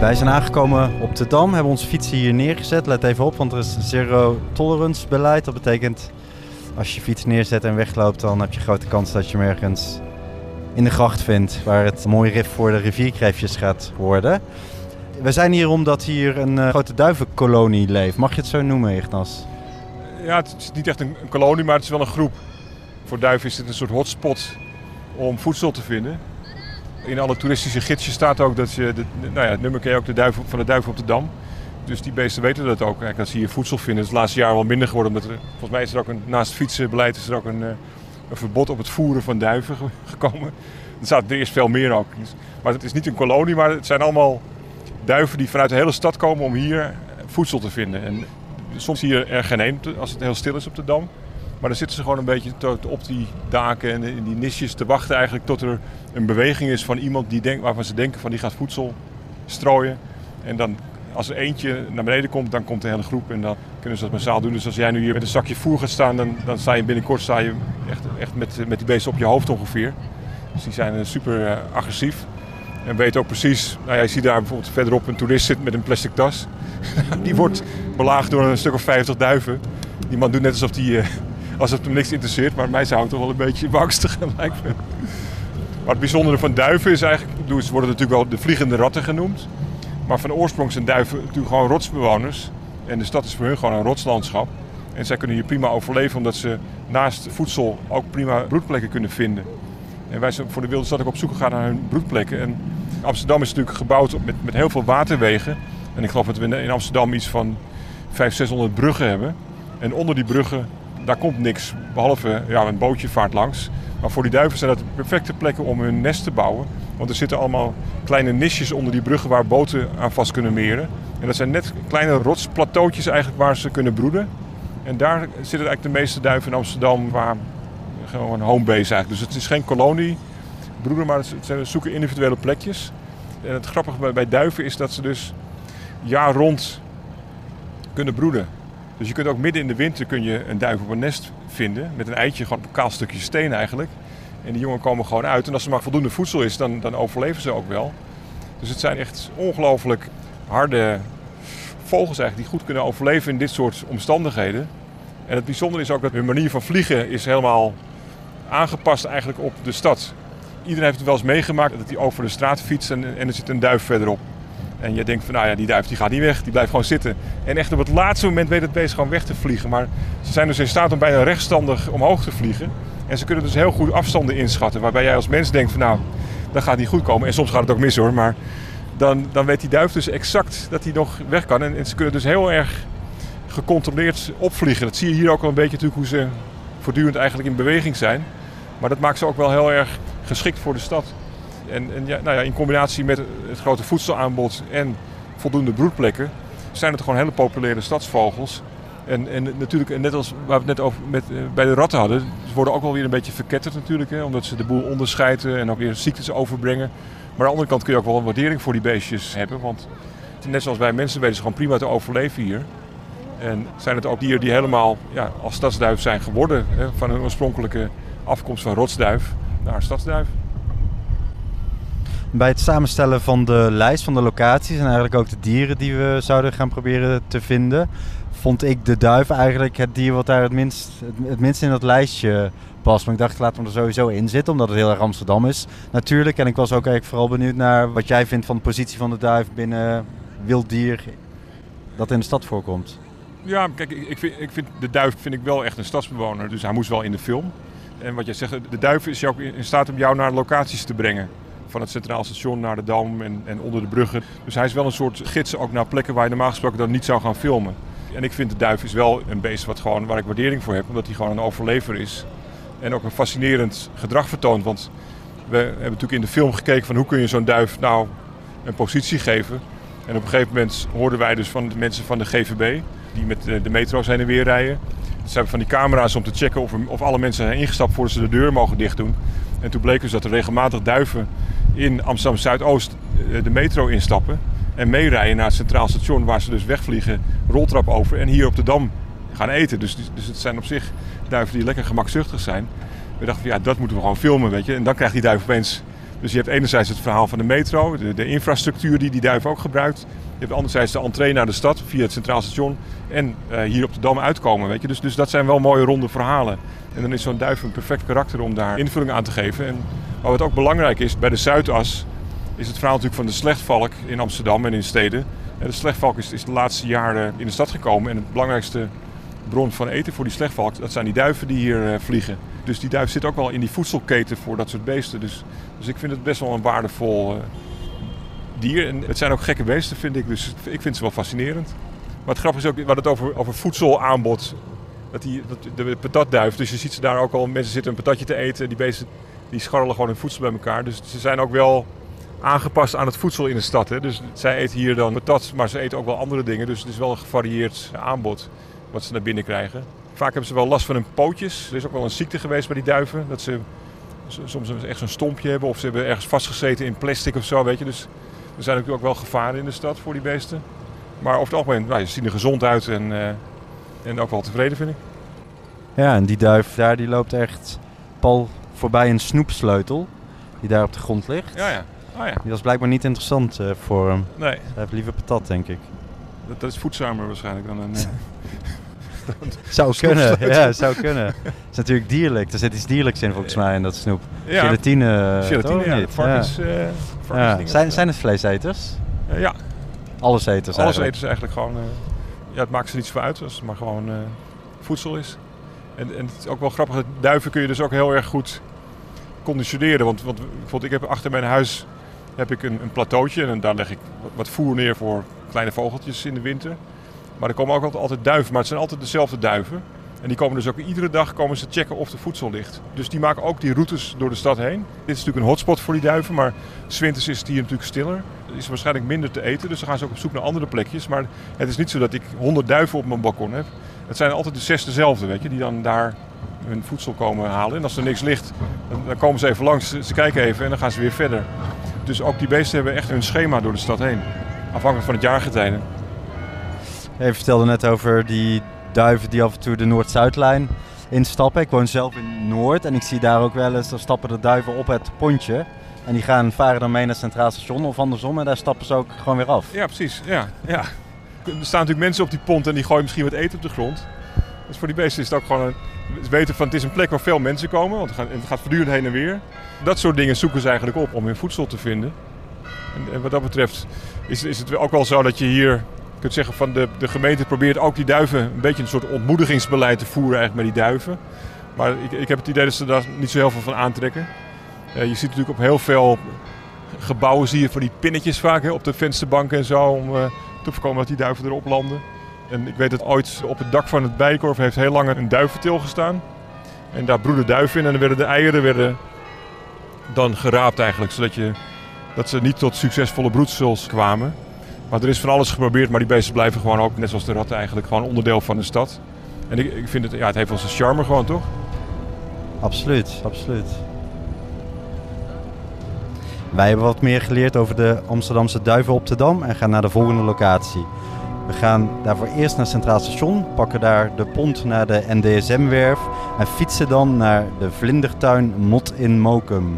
Wij zijn aangekomen op de Dam, hebben onze fietsen hier neergezet. Let even op, want er is een zero tolerance beleid. Dat betekent als je fiets neerzet en wegloopt, dan heb je grote kans dat je hem ergens in de gracht vindt. Waar het een mooi rif voor de rivierkreefjes gaat worden. We zijn hier omdat hier een uh, grote duivenkolonie leeft. Mag je het zo noemen, Ignas? Ja, het is niet echt een, een kolonie, maar het is wel een groep. Voor duiven is dit een soort hotspot om voedsel te vinden. In alle toeristische gidsjes staat ook dat je, de, nou ja, het nummer ken je ook de duif, van de duif op de dam. Dus die beesten weten dat ook. Kijk, dat ze hier voedsel vinden. Het is het laatste jaar wel minder geworden. Volgens mij is er ook een, naast het fietsenbeleid is er ook een, een verbod op het voeren van duiven gekomen. Er staat er eerst veel meer ook. Maar het is niet een kolonie, maar het zijn allemaal duiven die vanuit de hele stad komen om hier voedsel te vinden. En soms hier er geen een als het heel stil is op de dam. Maar dan zitten ze gewoon een beetje op die daken en in die nisjes te wachten eigenlijk tot er een beweging is van iemand die denkt, waarvan ze denken van die gaat voedsel strooien. En dan als er eentje naar beneden komt, dan komt de hele groep en dan kunnen ze dat massaal doen. Dus als jij nu hier met een zakje voer gaat staan, dan, dan sta je binnenkort sta je echt, echt met, met die beesten op je hoofd ongeveer. Dus die zijn super uh, agressief. En weet ook precies, nou ja, je ziet daar bijvoorbeeld verderop een toerist zit met een plastic tas. die wordt belaagd door een stuk of 50 duiven. Die man doet net alsof, die, uh, alsof het hem niks interesseert, maar mij zou het toch wel een beetje bangstig lijkt me. Maar het bijzondere van duiven is eigenlijk, ze worden natuurlijk wel de vliegende ratten genoemd. Maar van oorsprong zijn duiven natuurlijk gewoon rotsbewoners. En de stad is voor hun gewoon een rotslandschap. En zij kunnen hier prima overleven omdat ze naast voedsel ook prima broedplekken kunnen vinden. En wij zijn voor de wilde stad ook op zoek gegaan naar hun broedplekken. En Amsterdam is natuurlijk gebouwd met, met heel veel waterwegen. En ik geloof dat we in Amsterdam iets van 500, 600 bruggen hebben. En onder die bruggen, daar komt niks. Behalve ja, een bootje vaart langs. Maar voor die duiven zijn dat perfecte plekken om hun nest te bouwen. Want er zitten allemaal kleine nisjes onder die bruggen waar boten aan vast kunnen meren. En dat zijn net kleine rotsplateautjes eigenlijk waar ze kunnen broeden. En daar zitten eigenlijk de meeste duiven in Amsterdam waar gewoon home base eigenlijk. Dus het is geen kolonie broeden, maar ze zoeken individuele plekjes. En het grappige bij duiven is dat ze dus jaar rond kunnen broeden. Dus je kunt ook midden in de winter kun je een duif op een nest vinden. Met een eitje, gewoon op een kaal stukje steen eigenlijk. En die jongen komen gewoon uit. En als er maar voldoende voedsel is, dan, dan overleven ze ook wel. Dus het zijn echt ongelooflijk harde vogels eigenlijk die goed kunnen overleven in dit soort omstandigheden. En het bijzondere is ook dat hun manier van vliegen is helemaal aangepast eigenlijk op de stad. Iedereen heeft het wel eens meegemaakt dat hij over de straat fietst en, en er zit een duif verderop. En je denkt van nou ja, die duif die gaat niet weg, die blijft gewoon zitten. En echt op het laatste moment weet het beest gewoon weg te vliegen. Maar ze zijn dus in staat om bijna rechtstandig omhoog te vliegen. En ze kunnen dus heel goed afstanden inschatten. Waarbij jij als mens denkt van nou, dat gaat niet goed komen. En soms gaat het ook mis hoor. Maar dan, dan weet die duif dus exact dat hij nog weg kan. En, en, ze kunnen dus heel erg gecontroleerd opvliegen. Dat zie je hier ook al een beetje natuurlijk hoe ze voortdurend eigenlijk in beweging zijn. Maar dat maakt ze ook wel heel erg geschikt voor de stad. En, en ja, nou ja, in combinatie met het grote voedselaanbod en voldoende broedplekken zijn het gewoon hele populaire stadsvogels. En, en natuurlijk, net als waar we het net over met, eh, bij de ratten hadden, ze worden ook wel weer een beetje verketterd natuurlijk. Hè, omdat ze de boel onderscheiden en ook weer ziektes overbrengen. Maar aan de andere kant kun je ook wel een waardering voor die beestjes hebben. Want net zoals wij mensen weten ze gewoon prima te overleven hier. En zijn het ook dieren die helemaal ja, als stadsduif zijn geworden. Hè, van hun oorspronkelijke afkomst van rotsduif naar stadsduif. Bij het samenstellen van de lijst van de locaties en eigenlijk ook de dieren die we zouden gaan proberen te vinden, vond ik de duif eigenlijk het dier wat daar het minst, het, minst in dat lijstje past. Maar ik dacht, laten we er sowieso in zitten, omdat het heel erg Amsterdam is natuurlijk. En ik was ook eigenlijk vooral benieuwd naar wat jij vindt van de positie van de duif binnen wild dier dat in de stad voorkomt. Ja, kijk, ik vind, ik vind de duif vind ik wel echt een stadsbewoner, dus hij moest wel in de film. En wat jij zegt, de duif is ook in staat om jou naar locaties te brengen van het Centraal Station naar de Dam en, en onder de bruggen. Dus hij is wel een soort gids ook naar plekken waar je normaal gesproken dan niet zou gaan filmen. En ik vind de duif is wel een beest wat gewoon, waar ik waardering voor heb, omdat hij gewoon een overlever is. En ook een fascinerend gedrag vertoont. Want we hebben natuurlijk in de film gekeken van hoe kun je zo'n duif nou een positie geven. En op een gegeven moment hoorden wij dus van de mensen van de GVB, die met de metro zijn en weer rijden. Ze hebben van die camera's om te checken of, of alle mensen zijn ingestapt voordat ze de deur mogen dicht doen. En toen bleek dus dat er regelmatig duiven in Amsterdam Zuidoost eh, de metro instappen. En meerijden naar het Centraal Station, waar ze dus wegvliegen, roltrap over. En hier op de Dam gaan eten. Dus, dus het zijn op zich duiven die lekker gemakzuchtig zijn. We dachten van ja, dat moeten we gewoon filmen, weet je. En dan krijgt die duif opeens Dus je hebt enerzijds het verhaal van de metro, de, de infrastructuur die die duif ook gebruikt. Je hebt anderzijds de entree naar de stad via het Centraal Station en uh, hier op de Dam uitkomen. Weet je? Dus, dus dat zijn wel mooie ronde verhalen. En dan is zo'n duif een perfect karakter om daar invulling aan te geven. En wat ook belangrijk is, bij de Zuidas is het verhaal natuurlijk van de slechtvalk in Amsterdam en in steden. De slechtvalk is, de laatste jaren in de stad gekomen en het belangrijkste bron van eten voor die slechtvalk, dat zijn die duiven die hier uh, vliegen. Dus die duif zit ook wel in die voedselketen voor dat soort beesten. Dus, dus ik vind het best wel een waardevol uh, dier. En het zijn ook gekke beesten, vind ik. Dus ik vind ze wel fascinerend. Maar het grappige is ook, hadden het over, over voedselaanbod. Dat die, dat, de patatduif, dus je ziet ze daar ook al, mensen zitten een patatje te eten. Die beesten die scharrelen gewoon hun voedsel bij elkaar. Dus ze zijn ook wel aangepast aan het voedsel in de stad. Hè. Dus zij eten hier dan patat, maar ze eten ook wel andere dingen. Dus het is wel een gevarieerd aanbod wat ze naar binnen krijgen. Vaak hebben ze wel last van hun pootjes. Er is ook wel een ziekte geweest bij die duiven. Dat ze soms echt zo'n stompje hebben of ze hebben ergens vastgezeten in plastic of zo. Weet je. Dus er zijn natuurlijk ook wel gevaren in de stad voor die beesten. Maar over het algemeen, nou, ze zien er gezond uit en, uh, en ook wel tevreden vind ik. Ja, en die duif daar die loopt echt pal voorbij een snoepsleutel die daar op de grond ligt. Ja, ja. Oh, ja. Die was blijkbaar niet interessant uh, voor hem. Nee. Hij heeft liever patat, denk ik. Dat, dat is voedzamer waarschijnlijk dan een... Uh, zou kunnen, ja, zou kunnen. Het is natuurlijk dierlijk. Er zit iets dierlijks in volgens mij in dat snoep. Ja. Gelatine, Gelatine, ja. niet? Varkens, ja. Uh, ja. Zijn, zijn het vleeseters? Uh, ja. Alleseters Alles eigenlijk? eten ze eigenlijk gewoon... Ja, het maakt ze niets voor uit als het maar gewoon voedsel is. En, en het is ook wel grappig, dat duiven kun je dus ook heel erg goed conditioneren. Want, want ik heb achter mijn huis heb ik een, een plateautje en daar leg ik wat voer neer voor kleine vogeltjes in de winter. Maar er komen ook altijd, duiven, maar het zijn altijd dezelfde duiven. En die komen dus ook iedere dag komen ze checken of er voedsel ligt. Dus die maken ook die routes door de stad heen. Dit is natuurlijk een hotspot voor die duiven, maar zwinters is het hier natuurlijk stiller. Is waarschijnlijk minder te eten, dus dan gaan ze ook op zoek naar andere plekjes. Maar het is niet zo dat ik honderd duiven op mijn balkon heb. Het zijn altijd de zes dezelfde, weet je, die dan daar hun voedsel komen halen. En als er niks ligt, dan, dan komen ze even langs, ze kijken even en dan gaan ze weer verder. Dus ook die beesten hebben echt hun schema door de stad heen. Afhankelijk van het jaargetijde. Je vertelde net over die duiven die af en toe de Noord-Zuidlijn instappen. Ik woon zelf in Noord en ik zie daar ook wel eens, dan stappen de duiven op het pontje. En die gaan, varen dan mee naar het Centraal Station of andersom en daar stappen ze ook gewoon weer af. Ja, precies. Ja, ja. Er staan natuurlijk mensen op die pont en die gooien misschien wat eten op de grond. Dus voor die beesten is het ook gewoon een, ze weten van het is een plek waar veel mensen komen, want het gaat, het gaat voortdurend heen en weer. Dat soort dingen zoeken ze eigenlijk op om hun voedsel te vinden. En, en wat dat betreft is, is het ook wel zo dat je hier kunt zeggen van de, de gemeente probeert ook die duiven een beetje een soort ontmoedigingsbeleid te voeren eigenlijk met die duiven. Maar ik, ik heb het idee dat ze daar niet zo heel veel van aantrekken. Uh, je ziet natuurlijk op heel veel gebouwen zie je van die pinnetjes vaak hè, op de vensterbanken en zo om uh, te voorkomen dat die duiven erop landen. En ik weet dat ooit op het dak van het Bijenkorf heeft heel lang een duiventil gestaan. En daar broeden duiven in en dan werden de eieren werden dan geraapt eigenlijk, zodat je, dat ze niet tot succesvolle broedsels kwamen. Maar er is van alles geprobeerd, maar die beesten blijven gewoon ook, net zoals de ratten eigenlijk, gewoon onderdeel van de stad. En ik, ik vind het, ja, het heeft wel zijn charme gewoon, toch? Absoluut, absoluut. Wij hebben wat meer geleerd over de Amsterdamse duiven op de Dam en gaan naar de volgende locatie. We gaan daarvoor eerst naar Centraal Station, pakken daar de pont naar de NDSM-werf en fietsen dan naar de vlindertuin Mot in Mokum.